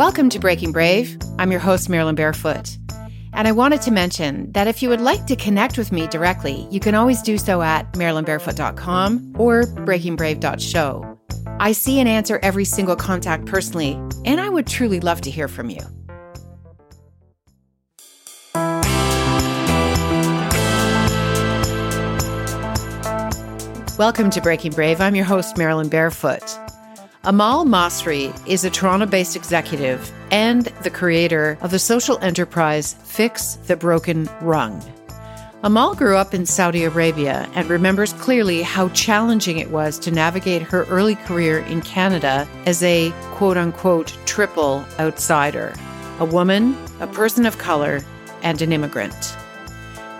Welcome to Breaking Brave. I'm your host, Marilyn Barefoot. And I wanted to mention that if you would like to connect with me directly, you can always do so at marilynbarefoot.com or breakingbrave.show. I see and answer every single contact personally, and I would truly love to hear from you. Welcome to Breaking Brave. I'm your host, Marilyn Barefoot. Amal Masri is a Toronto based executive and the creator of the social enterprise Fix the Broken Rung. Amal grew up in Saudi Arabia and remembers clearly how challenging it was to navigate her early career in Canada as a quote unquote triple outsider a woman, a person of color, and an immigrant.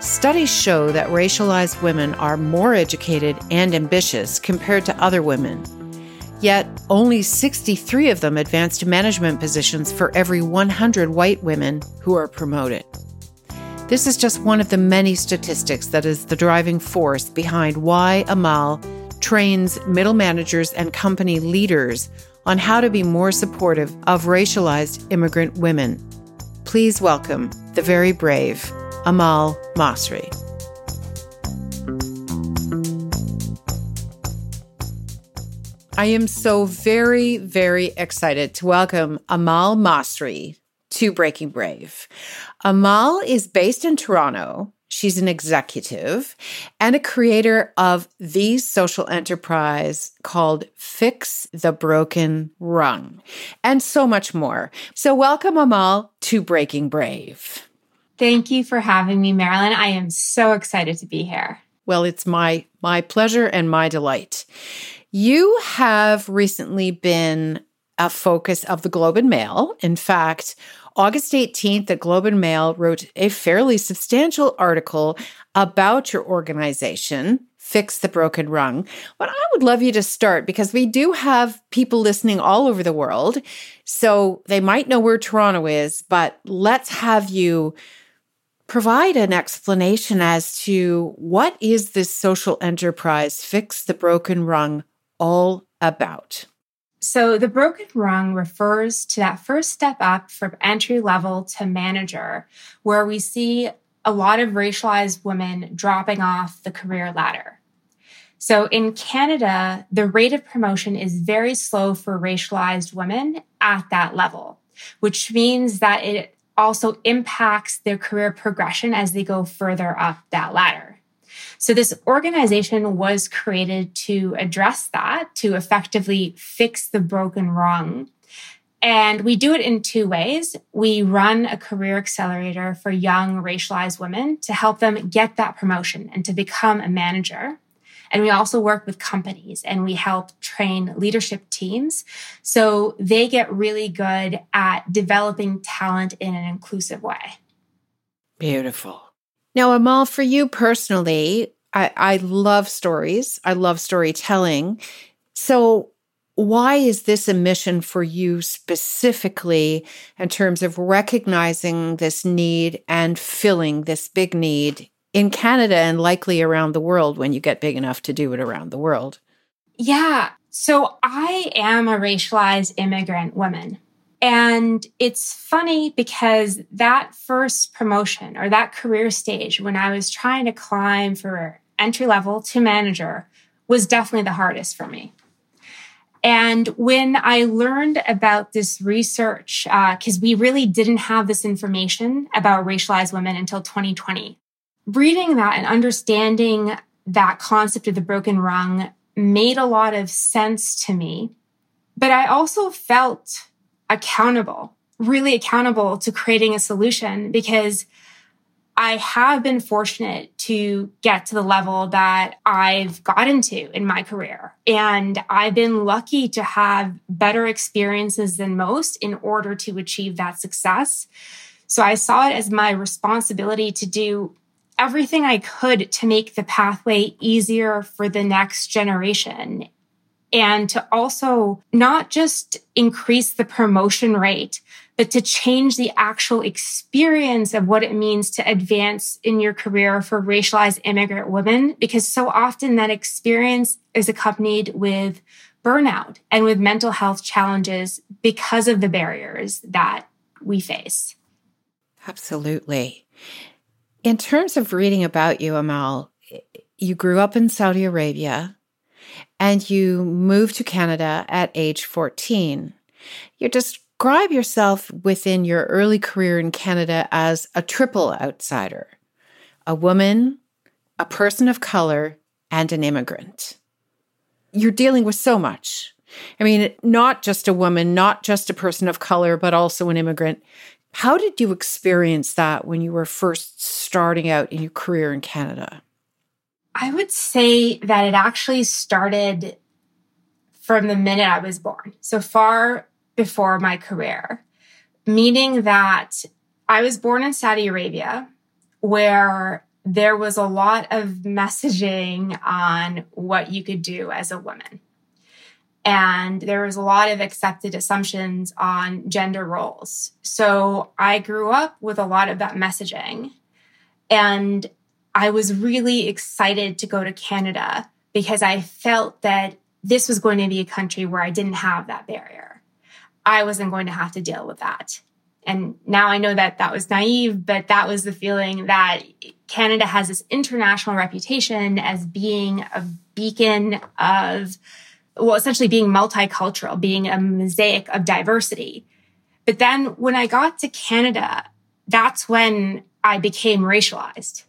Studies show that racialized women are more educated and ambitious compared to other women Yet, only 63 of them advance to management positions for every 100 white women who are promoted. This is just one of the many statistics that is the driving force behind why Amal trains middle managers and company leaders on how to be more supportive of racialized immigrant women. Please welcome the very brave Amal Masri. I am so very, very excited to welcome Amal Masri to Breaking Brave. Amal is based in Toronto. She's an executive and a creator of the social enterprise called Fix the Broken Rung and so much more. So, welcome, Amal, to Breaking Brave. Thank you for having me, Marilyn. I am so excited to be here. Well, it's my my pleasure and my delight. You have recently been a focus of the Globe and Mail. In fact, August 18th, the Globe and Mail wrote a fairly substantial article about your organization, Fix the Broken Rung. But I would love you to start because we do have people listening all over the world. So they might know where Toronto is, but let's have you provide an explanation as to what is this social enterprise, Fix the Broken Rung, all about? So, the broken rung refers to that first step up from entry level to manager, where we see a lot of racialized women dropping off the career ladder. So, in Canada, the rate of promotion is very slow for racialized women at that level, which means that it also impacts their career progression as they go further up that ladder. So this organization was created to address that, to effectively fix the broken rung. And we do it in two ways. We run a career accelerator for young racialized women to help them get that promotion and to become a manager. And we also work with companies and we help train leadership teams so they get really good at developing talent in an inclusive way. Beautiful. Now, Amal, for you personally, I, I love stories. I love storytelling. So, why is this a mission for you specifically in terms of recognizing this need and filling this big need in Canada and likely around the world when you get big enough to do it around the world? Yeah. So I am a racialized immigrant woman. And it's funny because that first promotion or that career stage when I was trying to climb for entry level to manager was definitely the hardest for me. And when I learned about this research, because uh, we really didn't have this information about racialized women until 2020, reading that and understanding that concept of the broken rung made a lot of sense to me. But I also felt accountable, really accountable to creating a solution because I have been fortunate to get to the level that I've gotten to in my career. And I've been lucky to have better experiences than most in order to achieve that success. So I saw it as my responsibility to do everything I could to make the pathway easier for the next generation and to also not just increase the promotion rate, but to change the actual experience of what it means to advance in your career for racialized immigrant women, because so often that experience is accompanied with burnout and with mental health challenges because of the barriers that we face. Absolutely. In terms of reading about you, Amal, you grew up in Saudi Arabia and you moved to Canada at age 14. You describe yourself within your early career in Canada as a triple outsider a woman, a person of color, and an immigrant. You're dealing with so much. I mean, not just a woman, not just a person of color, but also an immigrant. How did you experience that when you were first starting out in your career in Canada? I would say that it actually started from the minute I was born, so far before my career, meaning that I was born in Saudi Arabia, where there was a lot of messaging on what you could do as a woman. And there was a lot of accepted assumptions on gender roles. So I grew up with a lot of that messaging. And I was really excited to go to Canada because I felt that this was going to be a country where I didn't have that barrier. I wasn't going to have to deal with that. And now I know that that was naive, but that was the feeling that Canada has this international reputation as being a beacon of, well, essentially being multicultural, being a mosaic of diversity. But then when I got to Canada, that's when I became racialized.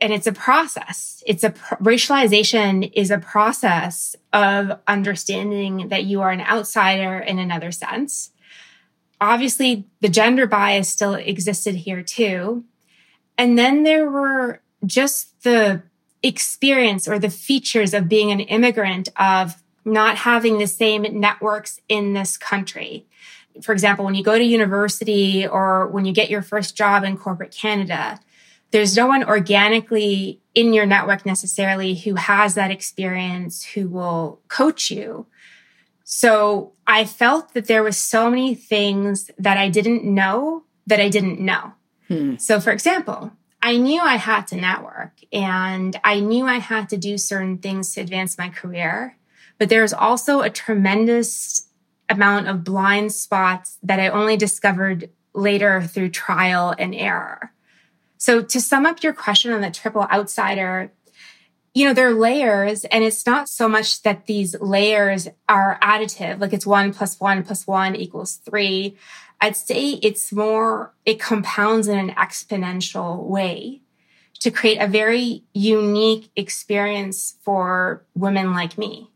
And it's a process. It's a racialization is a process of understanding that you are an outsider in another sense obviously the gender bias still existed here too. And then there were just the experience or the features of being an immigrant of not having the same networks in this country. For example, when you go to university or when you get your first job in corporate Canada, there's no one organically in your network necessarily who has that experience who will coach you. So I felt that there was so many things that I didn't know that I didn't know. Hmm. So for example, I knew I had to network and I knew I had to do certain things to advance my career, but there's also a tremendous amount of blind spots that I only discovered later through trial and error. So to sum up your question on the triple outsider, you know, there are layers and it's not so much that these layers are additive, like it's one plus one plus one equals three. I'd say it's more, it compounds in an exponential way to create a very unique experience for women like me.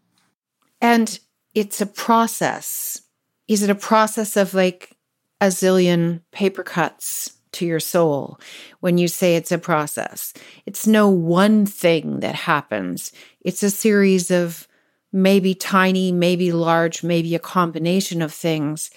And it's a process. Is it a process of like a zillion paper cuts? To your soul when you say it's a process. It's no one thing that happens, it's a series of maybe tiny, maybe large, maybe a combination of things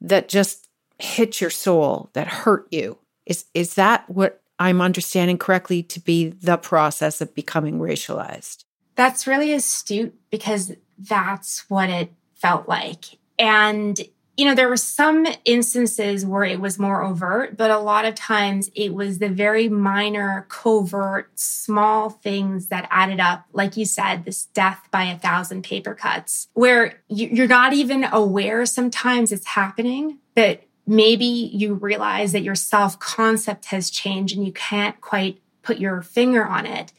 that just hit your soul, that hurt you. Is, is that what I'm understanding correctly to be the process of becoming racialized? That's really astute because that's what it felt like. And you know, there were some instances where it was more overt, but a lot of times it was the very minor, covert, small things that added up. Like you said, this death by a thousand paper cuts, where you're not even aware sometimes it's happening, but maybe you realize that your self concept has changed and you can't quite put your finger on it.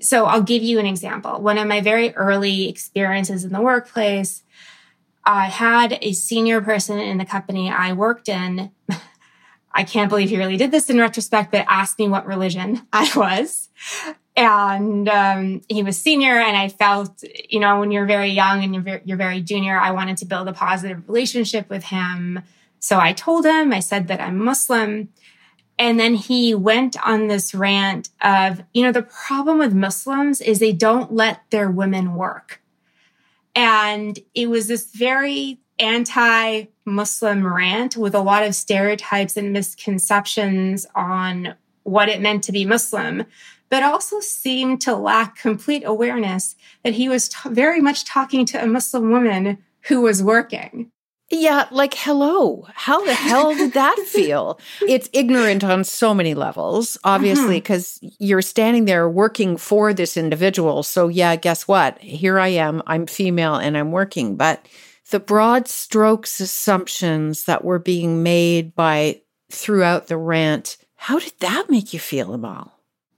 So I'll give you an example. One of my very early experiences in the workplace, I had a senior person in the company I worked in. I can't believe he really did this in retrospect, but asked me what religion I was. And um, he was senior, and I felt, you know, when you're very young and you're you're very junior, I wanted to build a positive relationship with him. So I told him, I said that I'm Muslim. And then he went on this rant of, you know, the problem with Muslims is they don't let their women work. And it was this very anti Muslim rant with a lot of stereotypes and misconceptions on what it meant to be Muslim, but also seemed to lack complete awareness that he was t- very much talking to a Muslim woman who was working. Yeah, like hello. How the hell did that feel? It's ignorant on so many levels, obviously, because mm-hmm. you're standing there working for this individual. So, yeah, guess what? Here I am. I'm female and I'm working. But the broad strokes assumptions that were being made by throughout the rant, how did that make you feel, Amal?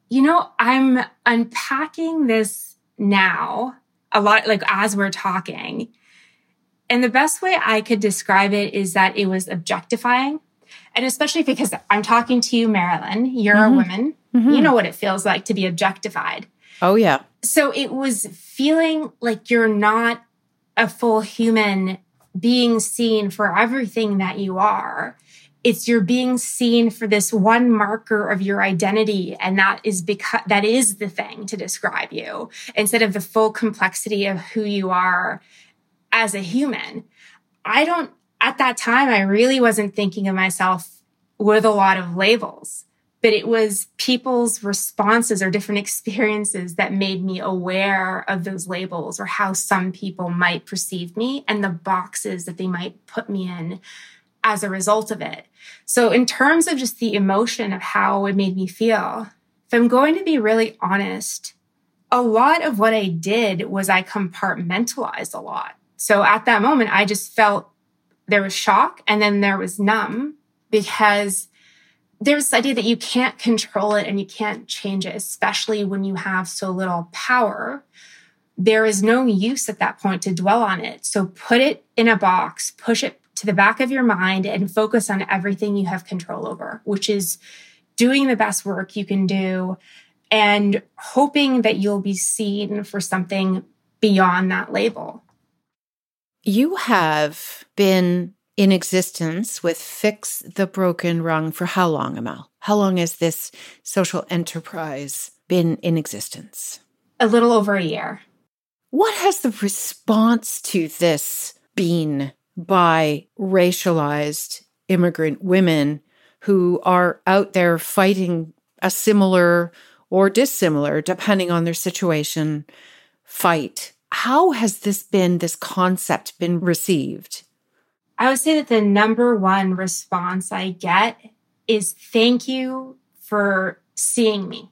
You know, I'm unpacking this now a lot, like as we're talking. And the best way I could describe it is that it was objectifying. And especially because I'm talking to you, Marilyn, you're mm-hmm. a woman. Mm-hmm. You know what it feels like to be objectified. Oh, yeah. So it was feeling like you're not a full human being seen for everything that you are. It's you're being seen for this one marker of your identity. And that is because that is the thing to describe you instead of the full complexity of who you are as a human. I don't, at that time, I really wasn't thinking of myself with a lot of labels, but it was people's responses or different experiences that made me aware of those labels or how some people might perceive me and the boxes that they might put me in as a result of it. So, in terms of just the emotion of how it made me feel, if I'm going to be really honest, a lot of what I did was I compartmentalized a lot. So at that moment, I just felt there was shock and then there was numb because there's this idea that you can't control it and you can't change it, especially when you have so little power. There is no use at that point to dwell on it. So put it in a box, push it to the back of your mind and focus on everything you have control over, which is doing the best work you can do and hoping that you'll be seen for something beyond that label. You have been in existence with Fix the Broken Rung for how long, Amal? How long has this social enterprise been in existence? A little over a year. What has the response to this been by racialized immigrant women who are out there fighting a similar or dissimilar, depending on their situation, fight how has this been, this concept been received? I would say that the number one response I get is thank you for seeing me,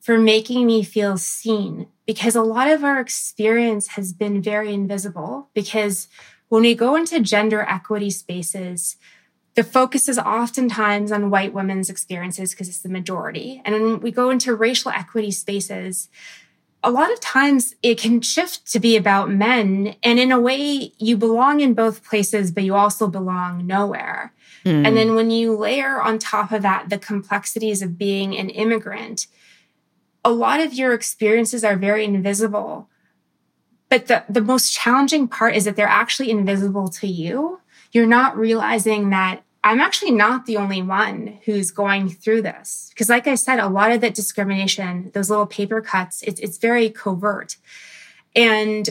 for making me feel seen. Because a lot of our experience has been very invisible. Because when we go into gender equity spaces, the focus is oftentimes on white women's experiences because it's the majority. And when we go into racial equity spaces, a lot of times it can shift to be about men. And in a way, you belong in both places, but you also belong nowhere. Mm. And then when you layer on top of that the complexities of being an immigrant, a lot of your experiences are very invisible. But the, the most challenging part is that they're actually invisible to you. You're not realizing that I'm actually not the only one who's going through this. Because, like I said, a lot of that discrimination, those little paper cuts, it's, it's very covert. And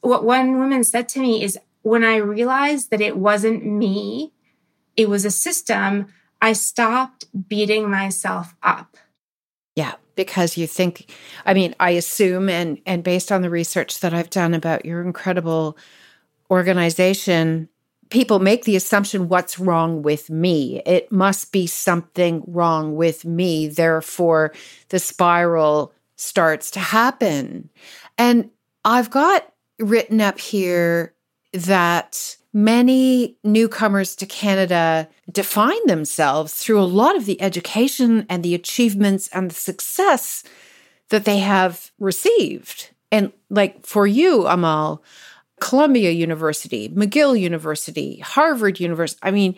what one woman said to me is when I realized that it wasn't me, it was a system, I stopped beating myself up. Yeah, because you think, I mean, I assume, and, and based on the research that I've done about your incredible organization, people make the assumption what's wrong with me? It must be something wrong with me. Therefore the spiral starts to happen. And i've got written up here that many newcomers to Canada define themselves through a lot of the education and the achievements and the success that they have received. And like for you, Amal, Columbia University, McGill University, Harvard University. I mean,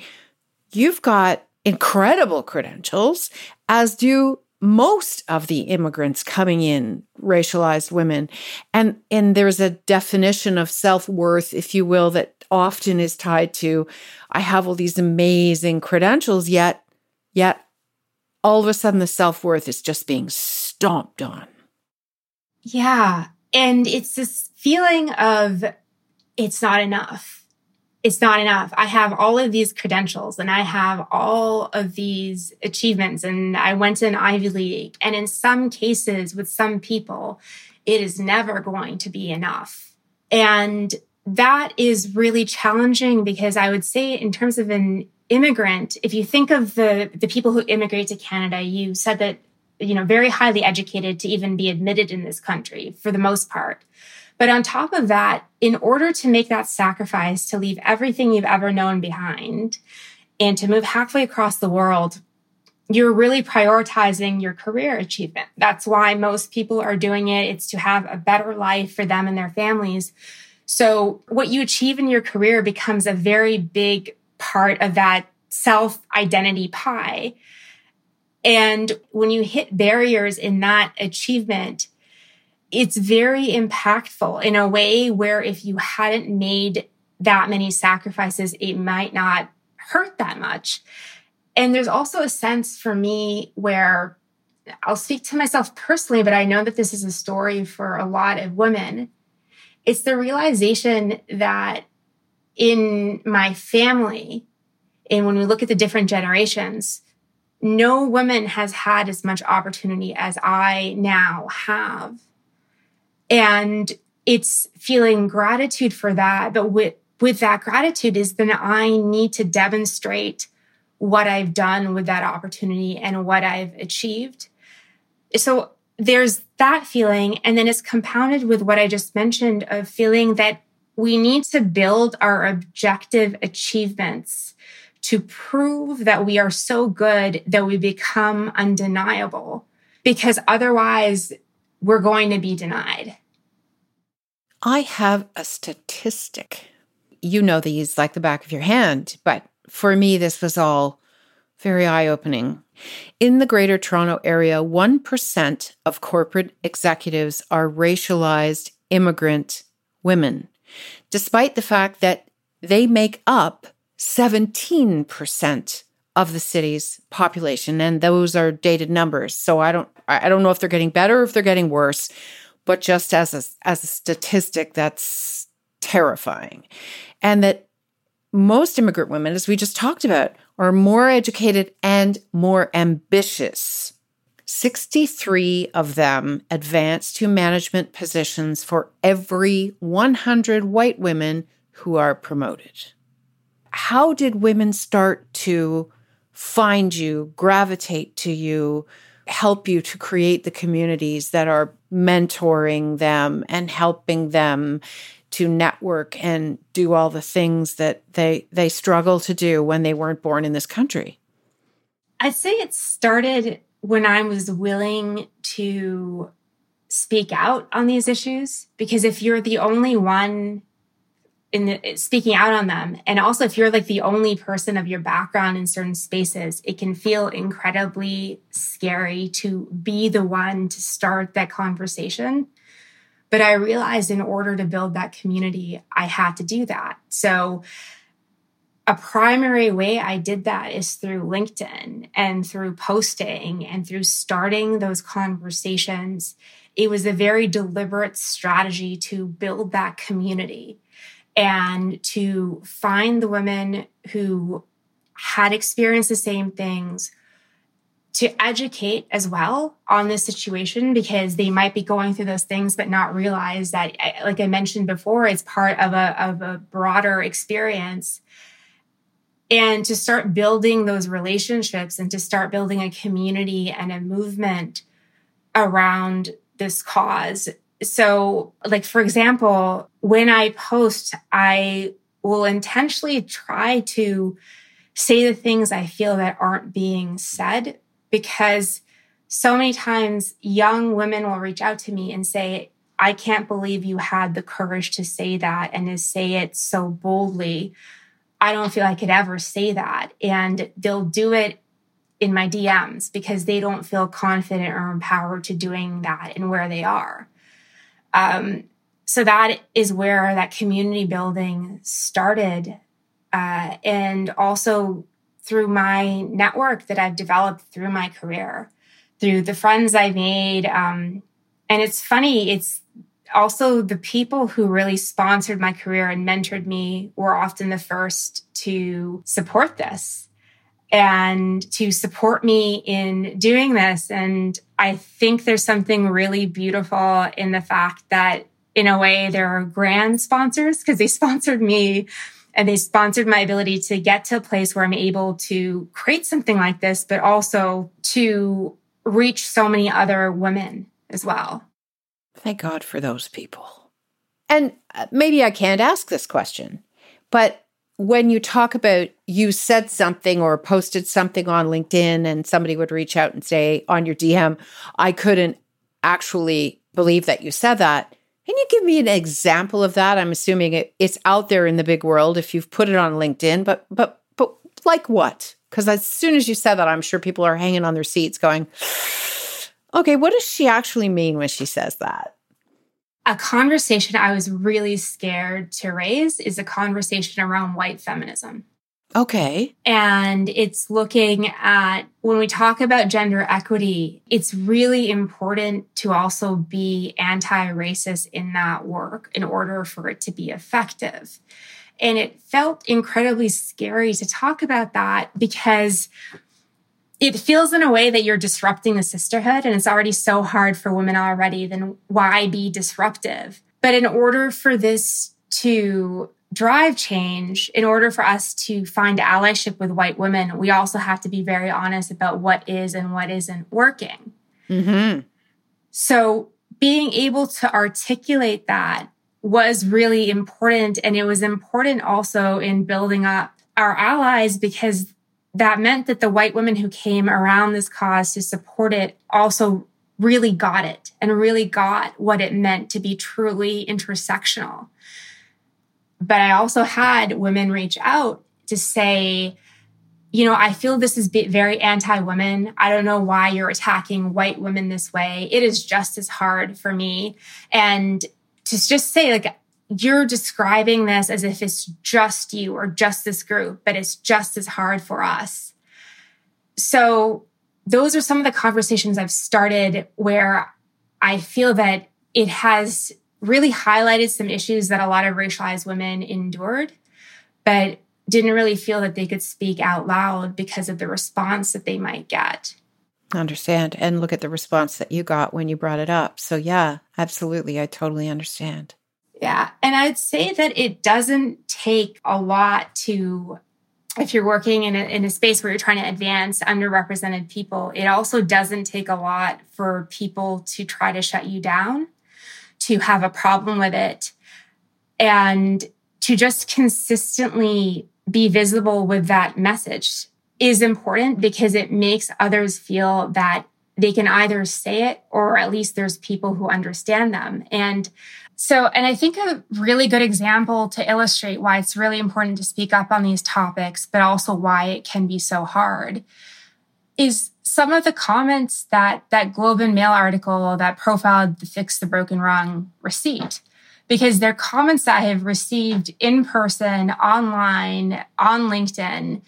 you've got incredible credentials, as do most of the immigrants coming in racialized women. And and there's a definition of self-worth if you will that often is tied to i have all these amazing credentials yet yet all of a sudden the self-worth is just being stomped on. Yeah. And it's this feeling of it's not enough. It's not enough. I have all of these credentials and I have all of these achievements and I went to an Ivy League. And in some cases with some people, it is never going to be enough. And that is really challenging because I would say, in terms of an immigrant, if you think of the, the people who immigrate to Canada, you said that, you know, very highly educated to even be admitted in this country for the most part. But on top of that, in order to make that sacrifice to leave everything you've ever known behind and to move halfway across the world, you're really prioritizing your career achievement. That's why most people are doing it. It's to have a better life for them and their families. So what you achieve in your career becomes a very big part of that self identity pie. And when you hit barriers in that achievement, it's very impactful in a way where if you hadn't made that many sacrifices, it might not hurt that much. And there's also a sense for me where I'll speak to myself personally, but I know that this is a story for a lot of women. It's the realization that in my family, and when we look at the different generations, no woman has had as much opportunity as I now have. And it's feeling gratitude for that. But with, with that gratitude is then I need to demonstrate what I've done with that opportunity and what I've achieved. So there's that feeling. And then it's compounded with what I just mentioned of feeling that we need to build our objective achievements to prove that we are so good that we become undeniable because otherwise we're going to be denied. I have a statistic. You know these like the back of your hand, but for me, this was all very eye opening. In the Greater Toronto Area, 1% of corporate executives are racialized immigrant women, despite the fact that they make up 17% of the city's population and those are dated numbers so i don't i don't know if they're getting better or if they're getting worse but just as a as a statistic that's terrifying and that most immigrant women, as we just talked about, are more educated and more ambitious. 63 of them advance to management positions for every 100 white women who are promoted. How did women start to find you, gravitate to you, help you to create the communities that are mentoring them and helping them to network and do all the things that they they struggle to do when they weren't born in this country? I'd say it started when I was willing to speak out on these issues because if you're the only one in speaking out on them and also if you're like the only person of your background in certain spaces it can feel incredibly scary to be the one to start that conversation but I realized in order to build that community, I had to do that. So a primary way I did that is through LinkedIn and through posting and through starting those conversations. It was a very deliberate strategy to build that community and to find the women who had experienced the same things, to educate as well on this situation because they might be going through those things but not realize that eh, like i mentioned before it's part of a, of a broader experience. And to start building those relationships and to start building a community and a movement around this cause so like for example when i post i will intentionally try to say the things i feel that aren't being said because so many times young women will reach out to me and say, I can't believe you had the courage to say that and to say it so boldly. I don't feel I could ever say that. And they'll do it in my DMs because they don't feel confident or empowered to doing that and where they are. Um, so that is where that community building started. Uh, and also through my network that I've developed through my career, through the friends I made. Um, and it's funny, it's also the people who really sponsored my career and mentored me were often the first to support this and to support me in doing this. And I think there's something really beautiful in the fact that in a way, there are grand sponsors because they sponsored me and they sponsored my ability to get to a place where I'm able to create something like this, but also to reach so many other women as well. Thank God for those people. And uh, maybe I can't ask this question, but when you talk about you said something or posted something on LinkedIn and somebody would reach out and say on your DM, I couldn't actually believe that you said that. Can you give me an example of that? I'm assuming it, it's out there in the big world if you've put it on LinkedIn, but but but like what? Because as soon as you said that, I'm sure people are hanging on their seats going, okay, what does she actually mean when she says that? A conversation I was really scared to raise is a conversation around white feminism. Okay. And it's looking at when we talk about gender equity, it's really important to also be anti racist in that work in order for it to be effective. And it felt incredibly scary to talk about that because it feels in a way that you're disrupting the sisterhood and it's already so hard for women already. Then why be disruptive? But in order for this to drive change, in order for us to find allyship with white women, we also have to be very honest about what is and what isn't working. Mm-hmm. So being able to articulate that was really important. And it was important also in building up our allies because that meant that the white women who came around this cause to support it also really got it and really got what it meant to be truly intersectional. But I also had women reach out to say, you know, I feel this is very anti women. I don't know why you're attacking white women this way. It is just as hard for me. And to just say, like, you're describing this as if it's just you or just this group, but it's just as hard for us. So, those are some of the conversations I've started where I feel that it has really highlighted some issues that a lot of racialized women endured, but didn't really feel that they could speak out loud because of the response that they might get. Understand. And look at the response that you got when you brought it up. So, yeah, absolutely. I totally understand. Yeah. And I'd say that it doesn't take a lot to, if you're working in a, in a space where you're trying to advance underrepresented people, it also doesn't take a lot for people to try to shut you down to have a problem with it and to just consistently be visible with that message is important because it makes others feel that they can either say it or at least there's people who understand them. And so, and I think a really good example to illustrate why it's really important to speak up on these topics, but also why it can be so hard is some of the comments that that Globe and Mail article that profiled the Fix the Broken Rung received. Because they're comments that I have received in person, online, on LinkedIn.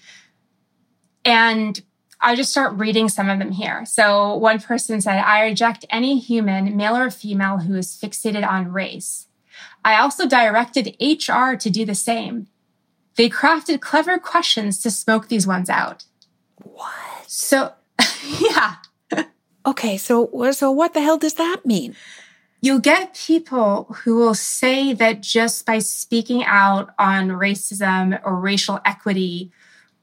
And I'll just start reading some of them here. So one person said, I reject any human, male or female, who is fixated on race. I also directed HR to do the same. They crafted clever questions to smoke these ones out. What? So yeah. okay, so so what the hell does that mean? You'll get people who will say that just by speaking out on racism or racial equity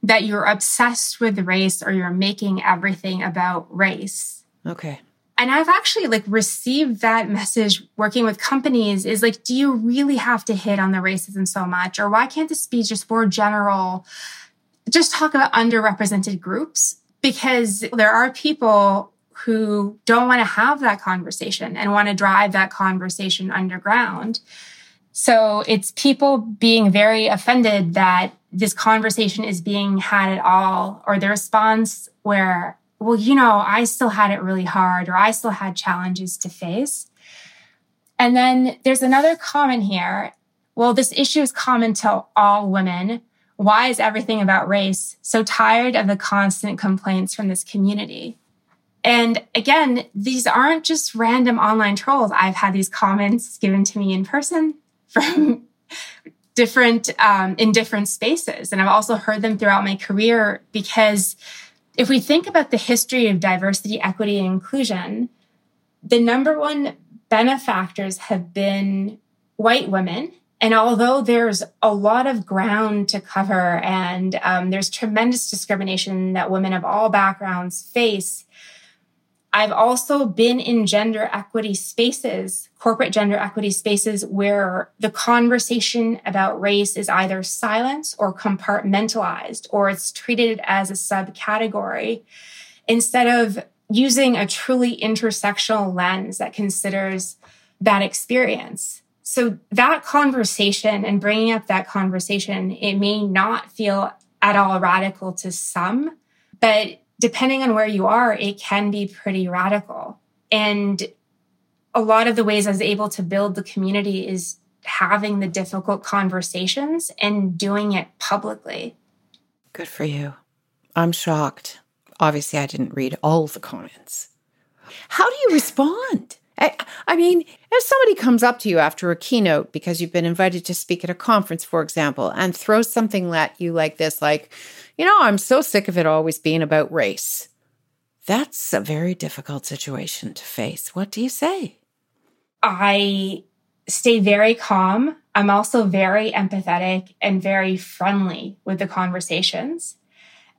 that you're obsessed with race or you're making everything about race. Okay. And I've actually like received that message working with companies is like, do you really have to hit on the racism so much? Or why can't this be just more general? Just talk about underrepresented groups because there are people who don't want to have that conversation and want to drive that conversation underground. So it's people being very offended that this conversation is being had at all, or the response where, well, you know, I still had it really hard, or I still had challenges to face. And then there's another comment here. Well, this issue is common to all women, why is everything about race so tired of the constant complaints from this community? And again, these aren't just random online trolls. I've had these comments given to me in person from different, um, in different spaces. And I've also heard them throughout my career because if we think about the history of diversity, equity, and inclusion, the number one benefactors have been white women. And although there's a lot of ground to cover and um, there's tremendous discrimination that women of all backgrounds face, I've also been in gender equity spaces, corporate gender equity spaces, where the conversation about race is either silenced or compartmentalized, or it's treated as a subcategory instead of using a truly intersectional lens that considers that experience. So that conversation and bringing up that conversation, it may not feel at all radical to some, but depending on where you are, it can be pretty radical. And a lot of the ways I was able to build the community is having the difficult conversations and doing it publicly. Good for you. I'm shocked. Obviously, I didn't read all the comments. How do you respond? I, I, mean, if somebody comes up to you after a keynote because you've been invited to speak at a conference, for example, and throws something at you like this, like, you know, I'm so sick of it always being about race. That's a very difficult situation to face. What do you say? I stay very calm. I'm also very empathetic and very friendly with the conversations.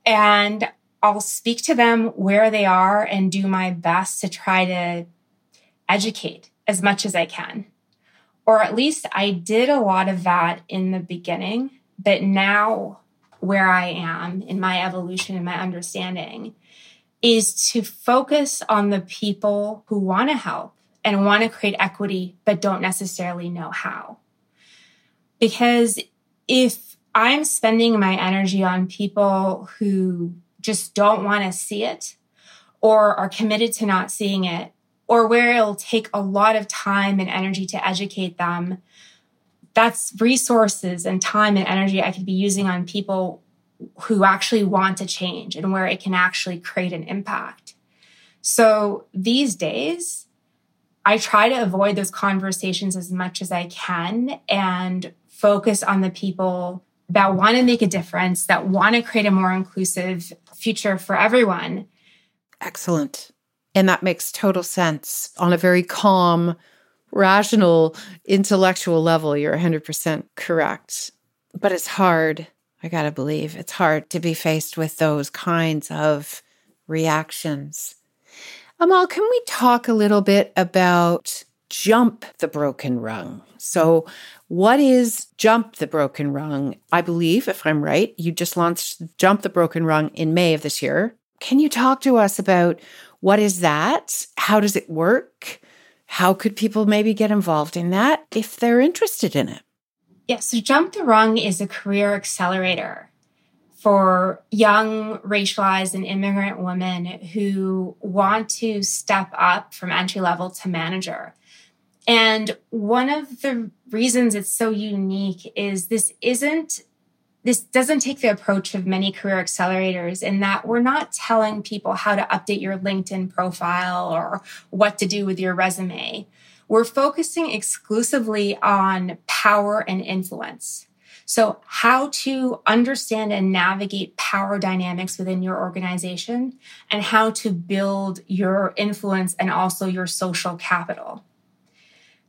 And I'll speak to them where they are and do my best to try to educate as much as I can. Or at least I did a lot of that in the beginning, but now where I am in my evolution and my understanding is to focus on the people who want to help and want to create equity, but don't necessarily know how. Because if I'm spending my energy on people who just don't want to see it or are committed to not seeing it, or where it'll take a lot of time and energy to educate them, that's resources and time and energy I could be using on people who actually want to change and where it can actually create an impact. So these days, I try to avoid those conversations as much as I can and focus on the people that want to make a difference, that want to create a more inclusive future for everyone. Excellent. And that makes total sense on a very calm, rational, intellectual level. You're 100% correct. But it's hard. I got to believe it's hard to be faced with those kinds of reactions. Amal, can we talk a little bit about Jump the Broken Rung? So, what is Jump the Broken Rung? I believe, if I'm right, you just launched Jump the Broken Rung in May of this year. Can you talk to us about what is that? How does it work? How could people maybe get involved in that if they're interested in it? Yeah, so Jump the Rung is a career accelerator for young racialized and immigrant women who want to step up from entry level to manager. And one of the reasons it's so unique is this isn't this doesn't take the approach of many career accelerators in that we're not telling people how to update your LinkedIn profile or what to do with your resume. We're focusing exclusively on power and influence. So, how to understand and navigate power dynamics within your organization and how to build your influence and also your social capital.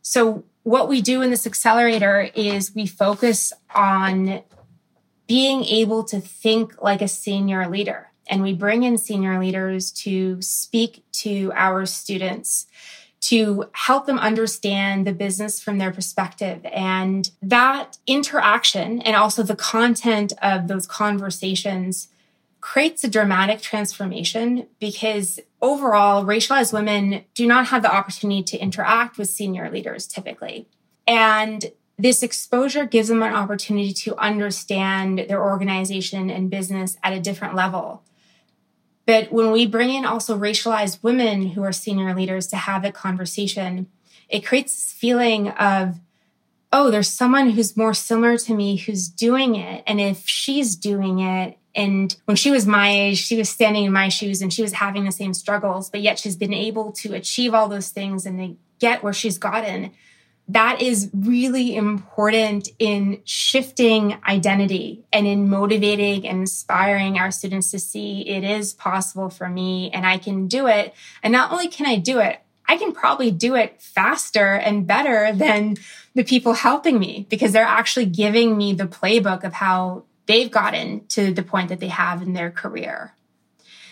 So, what we do in this accelerator is we focus on being able to think like a senior leader. And we bring in senior leaders to speak to our students to help them understand the business from their perspective. And that interaction and also the content of those conversations creates a dramatic transformation because overall, racialized women do not have the opportunity to interact with senior leaders typically. And this exposure gives them an opportunity to understand their organization and business at a different level. But when we bring in also racialized women who are senior leaders to have a conversation, it creates this feeling of, oh, there's someone who's more similar to me who's doing it. And if she's doing it, and when she was my age, she was standing in my shoes and she was having the same struggles, but yet she's been able to achieve all those things and to get where she's gotten that is really important in shifting identity and in motivating and inspiring our students to see it is possible for me and I can do it. And not only can I do it, I can probably do it faster and better than the people helping me because they're actually giving me the playbook of how they've gotten to the point that they have in their career.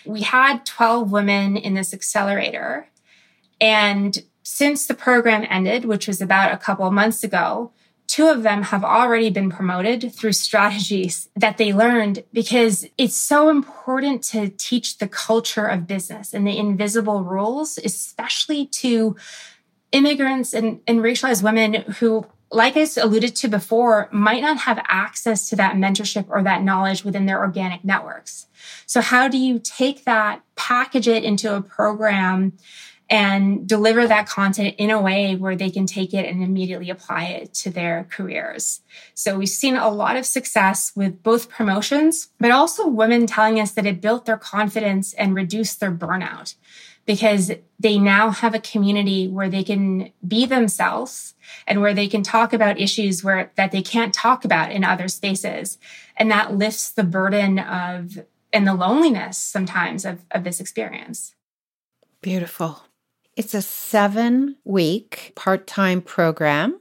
We had 12 women in this accelerator. And since the program ended, which was about a couple months ago, two of them have already been promoted through strategies that they learned because it's so important to teach the culture of business and the invisible rules, especially to immigrants and, and racialized women who like I alluded to before, might not have access to that mentorship or that knowledge within their organic networks. So how do you take that, package it into a program and deliver that content in a way where they can take it and immediately apply it to their careers. So we've seen a lot of success with both promotions, but also women telling us that it built their confidence and reduced their burnout because they now have a community where they can be themselves and where they can talk about issues where that they can't talk about in other spaces. And that lifts the burden of and the loneliness sometimes of, of this experience. Beautiful. It's a seven week part time program.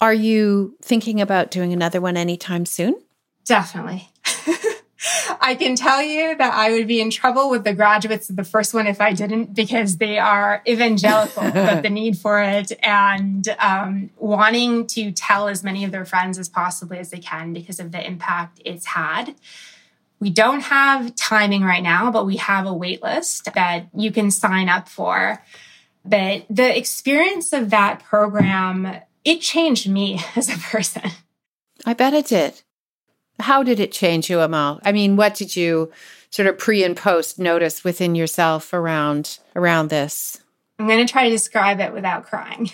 Are you thinking about doing another one anytime soon? Definitely. I can tell you that I would be in trouble with the graduates of the first one if I didn't, because they are evangelical about the need for it and um, wanting to tell as many of their friends as possibly as they can because of the impact it's had. We don't have timing right now, but we have a wait list that you can sign up for. But the experience of that program, it changed me as a person. I bet it did. How did it change you, Amal? I mean, what did you sort of pre and post notice within yourself around around this? I'm going to try to describe it without crying.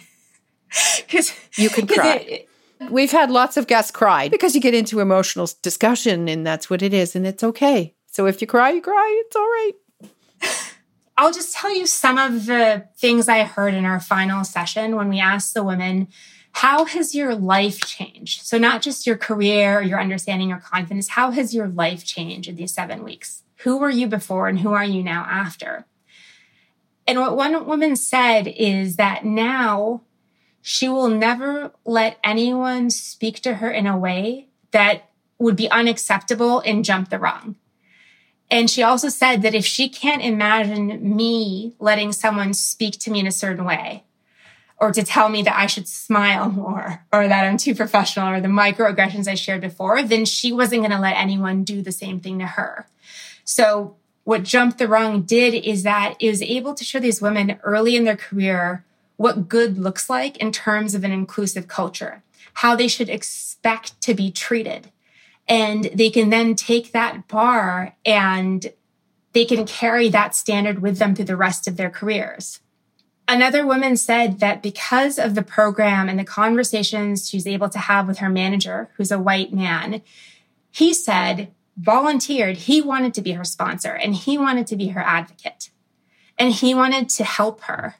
Cuz you can cry. It, We've had lots of guests cry because you get into emotional discussion and that's what it is and it's okay. So if you cry, you cry. It's all right. I'll just tell you some of the things I heard in our final session when we asked the women, how has your life changed? So, not just your career, your understanding, your confidence, how has your life changed in these seven weeks? Who were you before and who are you now after? And what one woman said is that now she will never let anyone speak to her in a way that would be unacceptable and jump the rung. And she also said that if she can't imagine me letting someone speak to me in a certain way, or to tell me that I should smile more, or that I'm too professional, or the microaggressions I shared before, then she wasn't going to let anyone do the same thing to her. So, what Jump the Rung did is that it was able to show these women early in their career what good looks like in terms of an inclusive culture, how they should expect to be treated and they can then take that bar and they can carry that standard with them through the rest of their careers. Another woman said that because of the program and the conversations she's able to have with her manager, who's a white man, he said, volunteered, he wanted to be her sponsor and he wanted to be her advocate and he wanted to help her.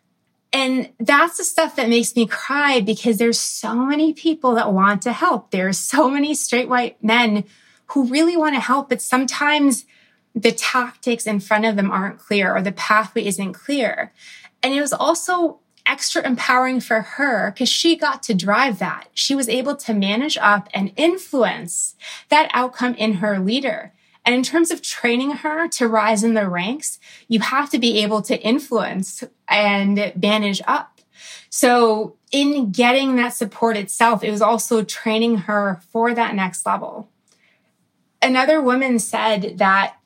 And that's the stuff that makes me cry because there's so many people that want to help. There's so many straight white men who really want to help, but sometimes the tactics in front of them aren't clear or the pathway isn't clear. And it was also extra empowering for her because she got to drive that. She was able to manage up and influence that outcome in her leader. And in terms of training her to rise in the ranks, you have to be able to influence and manage up. So in getting that support itself, it was also training her for that next level. Another woman said that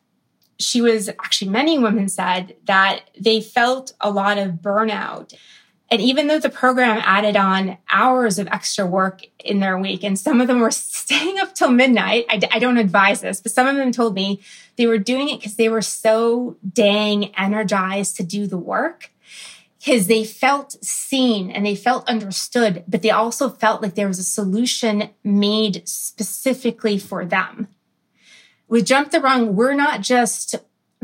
she was actually many women said that they felt a lot of burnout and even though the program added on hours of extra work in their week, and some of them were staying up till midnight, I, I don't advise this, but some of them told me they were doing it because they were so dang energized to do the work because they felt seen and they felt understood, but they also felt like there was a solution made specifically for them. With Jump the Rung, we're not just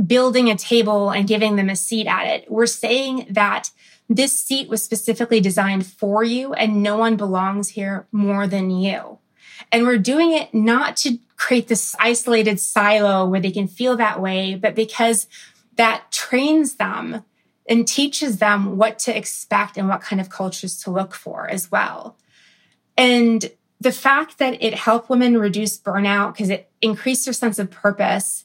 building a table and giving them a seat at it. We're saying that this seat was specifically designed for you and no one belongs here more than you. And we're doing it not to create this isolated silo where they can feel that way, but because that trains them and teaches them what to expect and what kind of cultures to look for as well. And the fact that it helped women reduce burnout because it increased their sense of purpose,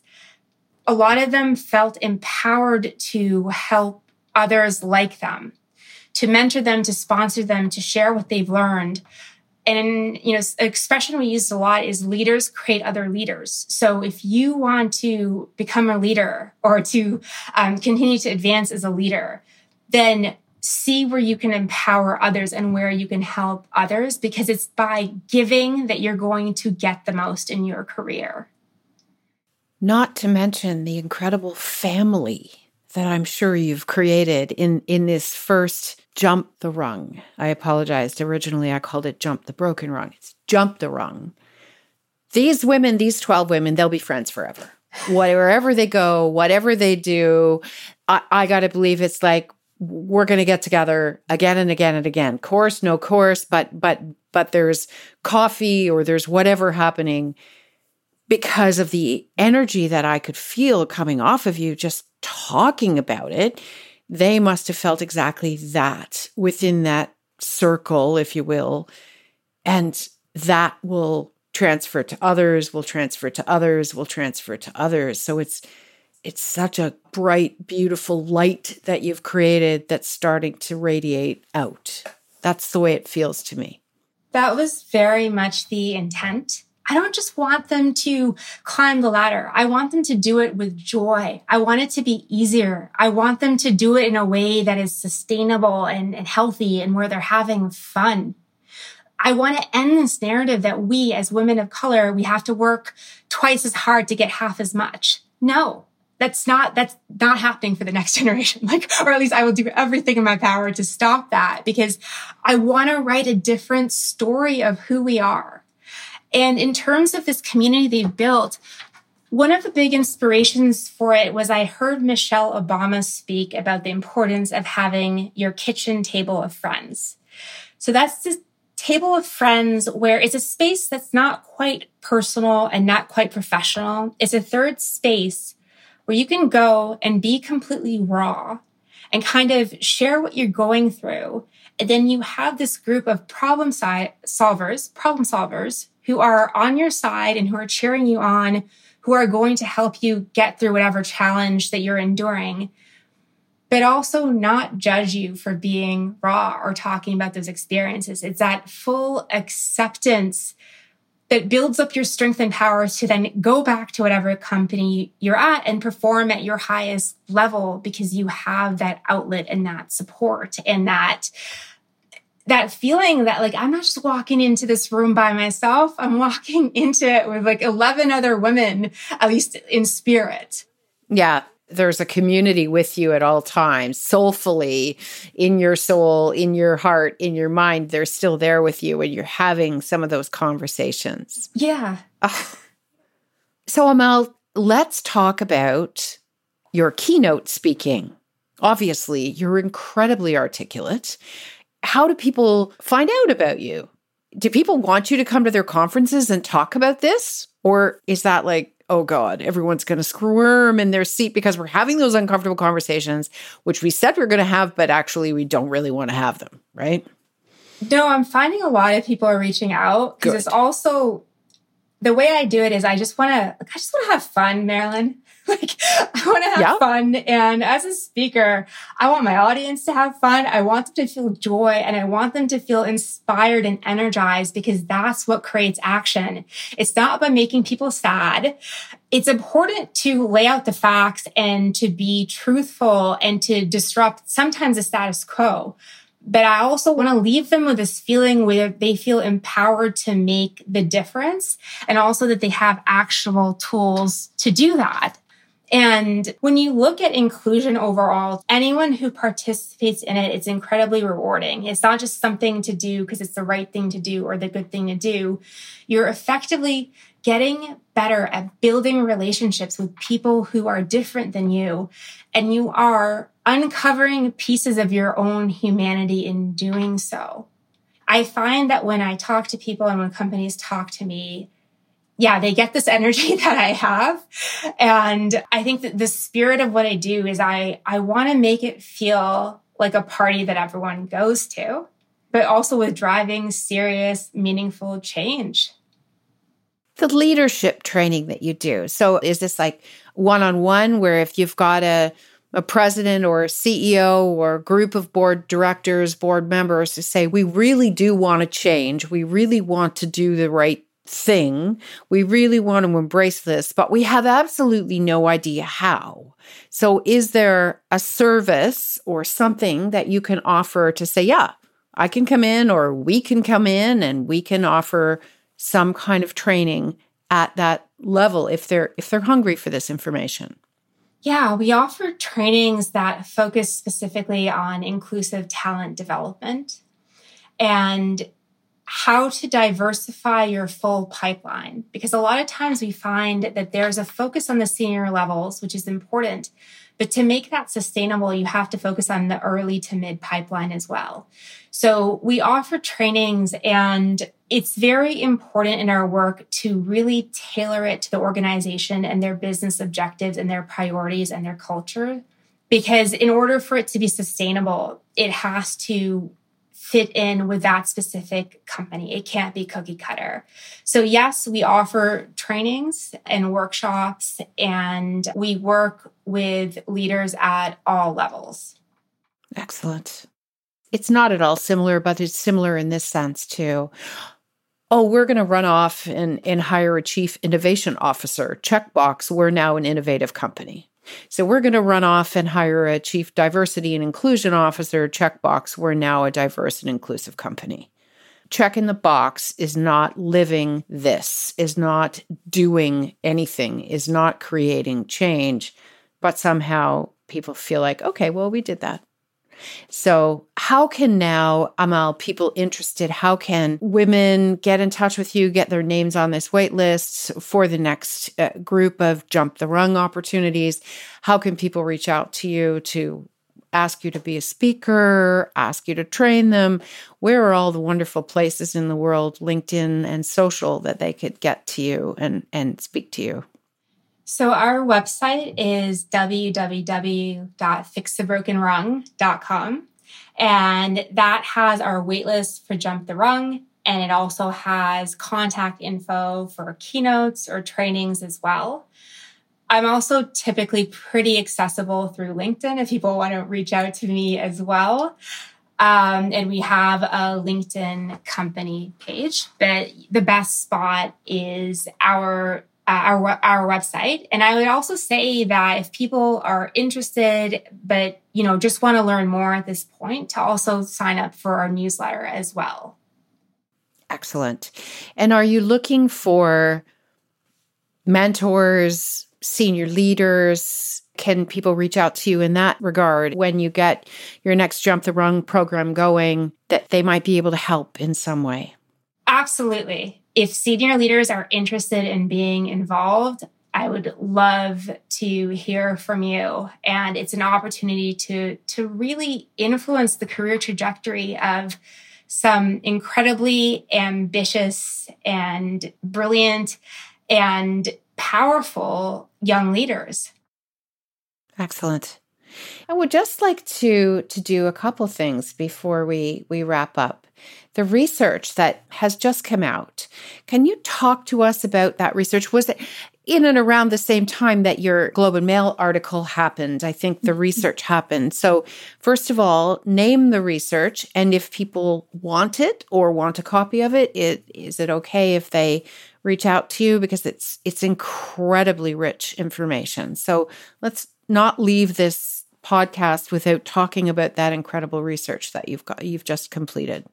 a lot of them felt empowered to help others like them, to mentor them, to sponsor them, to share what they've learned. And, you know, expression we use a lot is leaders create other leaders. So if you want to become a leader or to um, continue to advance as a leader, then see where you can empower others and where you can help others because it's by giving that you're going to get the most in your career. Not to mention the incredible family that I'm sure you've created in in this first jump the rung. I apologized. Originally I called it jump the broken rung. It's jump the rung. These women, these 12 women, they'll be friends forever. Wherever they go, whatever they do, I, I got to believe it's like we're going to get together again and again and again course no course but but but there's coffee or there's whatever happening because of the energy that I could feel coming off of you just talking about it they must have felt exactly that within that circle if you will and that will transfer to others will transfer to others will transfer to others so it's it's such a bright, beautiful light that you've created that's starting to radiate out. That's the way it feels to me. That was very much the intent. I don't just want them to climb the ladder. I want them to do it with joy. I want it to be easier. I want them to do it in a way that is sustainable and, and healthy and where they're having fun. I want to end this narrative that we as women of color, we have to work twice as hard to get half as much. No, that's not that's not happening for the next generation like or at least i will do everything in my power to stop that because i want to write a different story of who we are and in terms of this community they've built one of the big inspirations for it was I heard Michelle Obama speak about the importance of having your kitchen table of friends. So that's this table of friends where it's a space that's not quite personal and not quite professional. It's a third space where you can go and be completely raw and kind of share what you're going through. And then you have this group of problem si- solvers, problem solvers who are on your side and who are cheering you on, who are going to help you get through whatever challenge that you're enduring, but also not judge you for being raw or talking about those experiences. It's that full acceptance that builds up your strength and power to then go back to whatever company you're at and perform at your highest level because you have that outlet and that support and that that feeling that like I'm not just walking into this room by myself, I'm walking into it with like 11 other women at least in spirit. Yeah, there's a community with you at all times, soulfully in your soul, in your heart, in your mind. They're still there with you when you're having some of those conversations. Yeah. Ah. So, Amal, let's talk about your keynote speaking. Obviously, you're incredibly articulate. How do people find out about you? Do people want you to come to their conferences and talk about this? Or is that like oh God, everyone's going to squirm in their seat because we're having those uncomfortable conversations, which we said we are going to have, but actually we don't really want to have them, right? No, I'm finding a lot of people are reaching out because it's also the way I do it is I just want to, I just want to have fun, Marilyn. like I want to have fun. And as a speaker, I want my audience to have fun. I want them to feel joy and I want them to feel inspired and energized because that's what creates action. It's not about making people sad. It's important to lay out the facts and to be truthful and to disrupt sometimes the status quo but I also want to leave them with this feeling where they feel empowered to make the difference and also that they have actual tools to do that. And when you look at inclusion overall, anyone who participates in it, it's incredibly rewarding. It's not just something to do because it's the right thing to do or the good thing to do. You're effectively getting better at building relationships with people who are different than you. And you are uncovering pieces of your own humanity in doing so. I find that when I talk to people and when companies talk to me, yeah, they get this energy that I have. And I think that the spirit of what I do is I, I want to make it feel like a party that everyone goes to, but also with driving serious, meaningful change. The leadership training that you do. So is this like one on one where if you've got a a president or a CEO or a group of board directors, board members to say, we really do want to change. We really want to do the right thing. We really want to embrace this, but we have absolutely no idea how. So, is there a service or something that you can offer to say, yeah, I can come in or we can come in and we can offer some kind of training at that level if they're if they're hungry for this information? Yeah, we offer trainings that focus specifically on inclusive talent development and how to diversify your full pipeline. Because a lot of times we find that there's a focus on the senior levels, which is important. But to make that sustainable, you have to focus on the early to mid pipeline as well. So we offer trainings and it's very important in our work to really tailor it to the organization and their business objectives and their priorities and their culture. Because in order for it to be sustainable, it has to fit in with that specific company. It can't be cookie cutter. So yes, we offer trainings and workshops and we work with leaders at all levels. Excellent. It's not at all similar, but it's similar in this sense too oh, we're going to run off and, and hire a chief innovation officer. Checkbox, we're now an innovative company. So we're going to run off and hire a chief diversity and inclusion officer. Checkbox, we're now a diverse and inclusive company. Checking the box is not living this, is not doing anything, is not creating change, but somehow people feel like, okay, well, we did that. So, how can now, Amal, people interested, how can women get in touch with you, get their names on this wait list for the next uh, group of jump the rung opportunities? How can people reach out to you to ask you to be a speaker, ask you to train them? Where are all the wonderful places in the world, LinkedIn and social, that they could get to you and, and speak to you? So our website is www.fixthebrokenrung.com. And that has our waitlist for Jump the Rung. And it also has contact info for keynotes or trainings as well. I'm also typically pretty accessible through LinkedIn if people want to reach out to me as well. Um, and we have a LinkedIn company page, but the best spot is our Uh, our our website. And I would also say that if people are interested, but you know just want to learn more at this point, to also sign up for our newsletter as well. Excellent. And are you looking for mentors, senior leaders? Can people reach out to you in that regard when you get your next Jump the Rung program going that they might be able to help in some way? Absolutely if senior leaders are interested in being involved, I would love to hear from you. And it's an opportunity to, to really influence the career trajectory of some incredibly ambitious and brilliant and powerful young leaders. Excellent. I would just like to to do a couple things before we we wrap up the research that has just come out. Can you talk to us about that research? Was it in and around the same time that your Globe and Mail article happened? I think the research happened. So, first of all, name the research, and if people want it or want a copy of it, it is it okay if they reach out to you because it's it's incredibly rich information. So, let's not leave this podcast without talking about that incredible research that you've got you've just completed.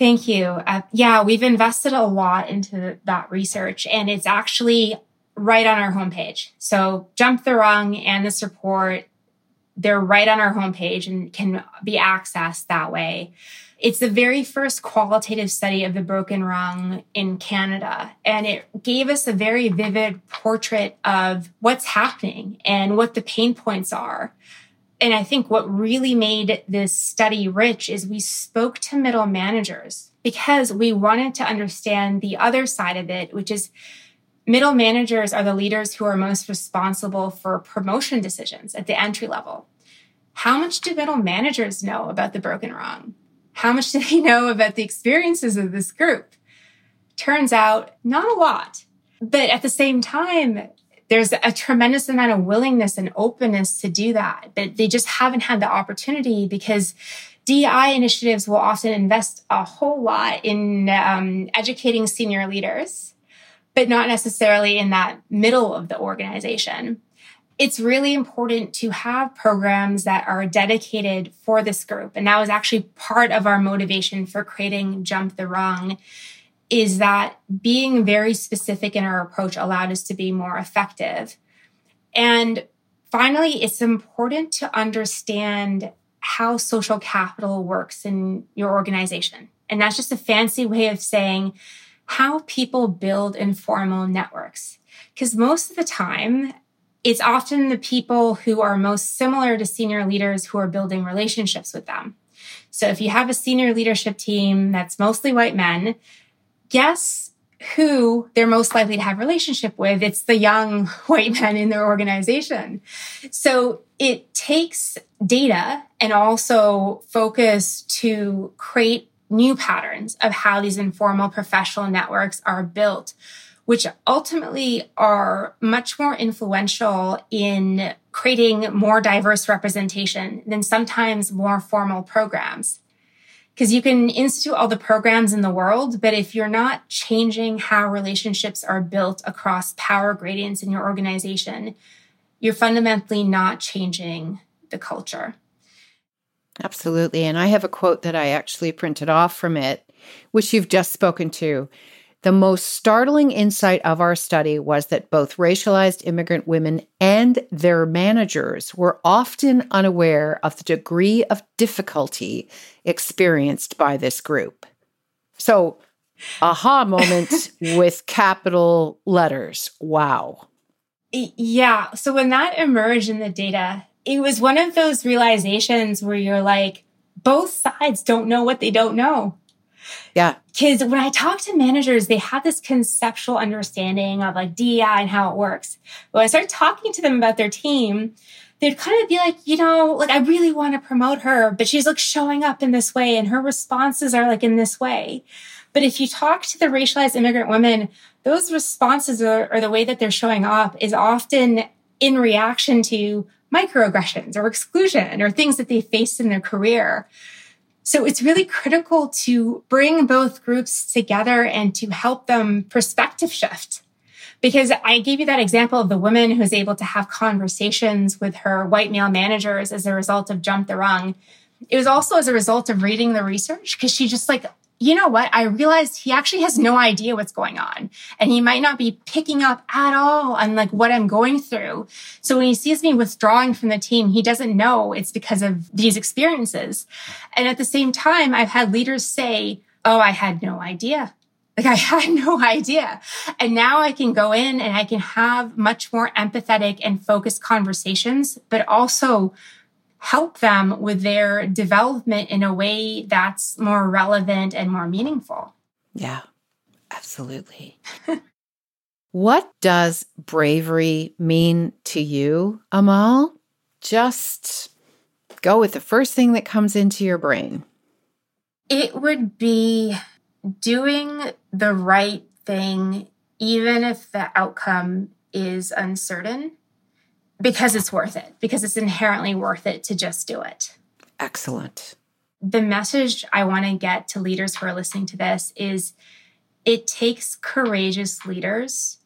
Thank you. Uh, yeah, we've invested a lot into that research and it's actually right on our homepage. So Jump the Rung and this report, they're right on our homepage and can be accessed that way. It's the very first qualitative study of the broken rung in Canada. And it gave us a very vivid portrait of what's happening and what the pain points are and I think what really made this study rich is we spoke to middle managers because we wanted to understand the other side of it, which is Middle managers are the leaders who are most responsible for promotion decisions at the entry level. How much do middle managers know about the broken rung? How much do they know about the experiences of this group? Turns out, not a lot. But at the same time, there's a tremendous amount of willingness and openness to do that, but they just haven't had the opportunity because DI initiatives will often invest a whole lot in um, educating senior leaders, but not necessarily in that middle of the organization. It's really important to have programs that are dedicated for this group. And that was actually part of our motivation for creating Jump the Rung is that being very specific in our approach allowed us to be more effective. And finally, it's important to understand how social capital works in your organization. And that's just a fancy way of saying how people build informal networks. Because most of the time, it's often the people who are most similar to senior leaders who are building relationships with them. So if you have a senior leadership team that's mostly white men, guess who they're most likely to have relationship with? It's the young white men in their organization. So it takes data and also focus to create new patterns of how these informal professional networks are built which ultimately are much more influential in creating more diverse representation than sometimes more formal programs because you can institute all the programs in the world, but if you're not changing how relationships are built across power gradients in your organization, you're fundamentally not changing the culture. Absolutely. And I have a quote that I actually printed off from it, which you've just spoken to. The most startling insight of our study was that both racialized immigrant women and their managers were often unaware of the degree of difficulty experienced by this group. So, aha moment with capital letters. Wow. Yeah. So, when that emerged in the data, it was one of those realizations where you're like, both sides don't know what they don't know. Yeah. Because when I talk to managers, they have this conceptual understanding of like DEI and how it works. But when I start talking to them about their team, they'd kind of be like, you know, like I really want to promote her, but she's like showing up in this way and her responses are like in this way. But if you talk to the racialized immigrant women, those responses are, or the way that they're showing up is often in reaction to microaggressions or exclusion or things that they faced in their career. So it's really critical to bring both groups together and to help them perspective shift. Because I gave you that example of the woman who's able to have conversations with her white male managers as a result of Jump the Rung. It was also as a result of reading the research because she just like you know what? I realized he actually has no idea what's going on and he might not be picking up at all on like what I'm going through. So when he sees me withdrawing from the team, he doesn't know it's because of these experiences. And at the same time, I've had leaders say, Oh, I had no idea. Like I had no idea. And now I can go in and I can have much more empathetic and focused conversations, but also help them with their development in a way that's more relevant and more meaningful. Yeah, absolutely. what does bravery mean to you, Amal? Just go with the first thing that comes into your brain. It would be doing the right thing, even if the outcome is uncertain because it's worth it, because it's inherently worth it to just do it. Excellent. The message I want to get to leaders who are listening to this is it takes courageous leaders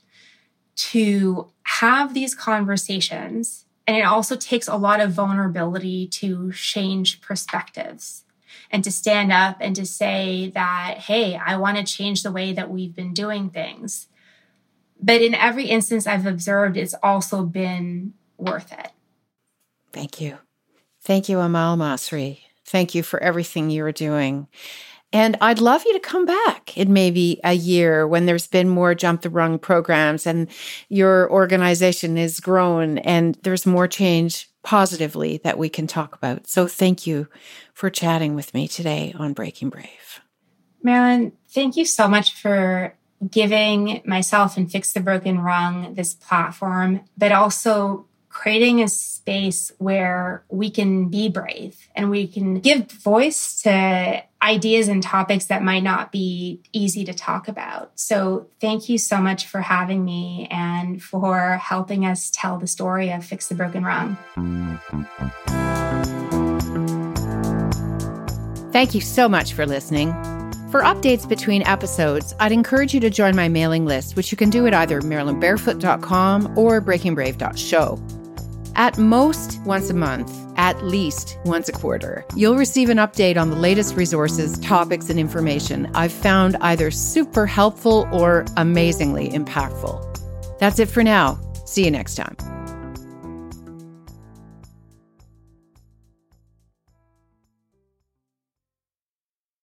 to have these conversations. And it also takes a lot of vulnerability to change perspectives and to stand up and to say that, hey, I want to change the way that we've been doing things. But in every instance I've observed, it's also been worth it. Thank you. Thank you, Amal Masri. Thank you for everything you are doing. And I'd love you to come back in maybe a year when there's been more Jump the Rung programs and your organization is grown and there's more change positively that we can talk about. So thank you for chatting with me today on Breaking Brave. Marilyn, thank you so much for giving myself and Fix the Broken Rung this platform, but also creating a space where we can be brave and we can give voice to ideas and topics that might not be easy to talk about. So, thank you so much for having me and for helping us tell the story of Fix the Broken Rung. Thank you so much for listening. For updates between episodes, I'd encourage you to join my mailing list, which you can do at either marilynbarefoot.com or breakingbrave.show. At most once a month, at least once a quarter, you'll receive an update on the latest resources, topics, and information I've found either super helpful or amazingly impactful. That's it for now. See you next time.